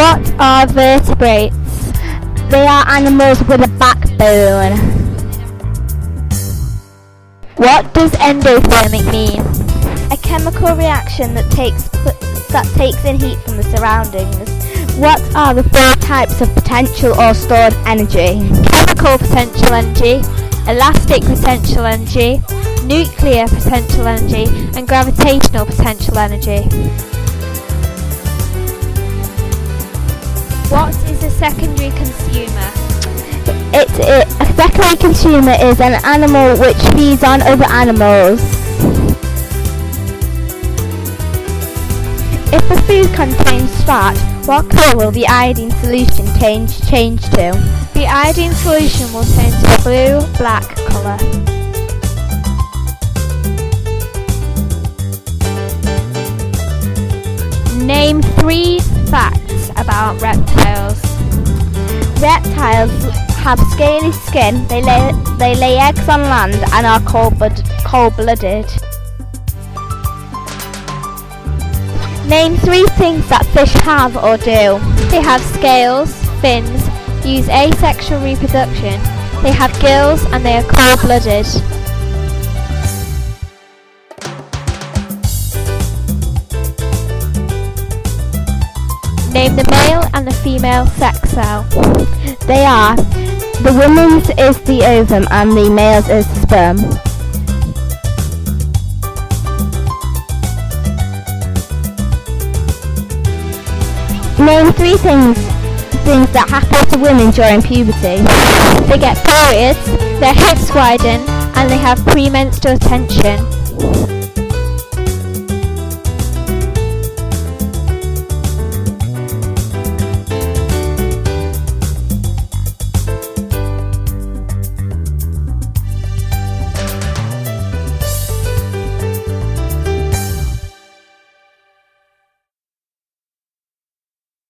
What are vertebrates? They are animals with a backbone. What does endothermic mean? A chemical reaction that takes that takes in heat from the surroundings. What are the four types of potential or stored energy? Chemical potential energy, elastic potential energy, nuclear potential energy, and gravitational potential energy. Secondary consumer? It, it, a secondary consumer is an animal which feeds on other animals. If the food contains fat, what colour will the iodine solution change, change to? The iodine solution will change to blue-black colour. Name three facts about reptiles. Reptiles have scaly skin, they lay, they lay eggs on land and are cold-blooded. cold-blooded. Name three things that fish have or do. They have scales, fins, use asexual reproduction, they have gills and they are cold-blooded. Name the male and the female sex cell. They are the woman's is the ovum and the male's is the sperm. Name three things things that happen to women during puberty. They get periods, their hips widen, and they have premenstrual tension.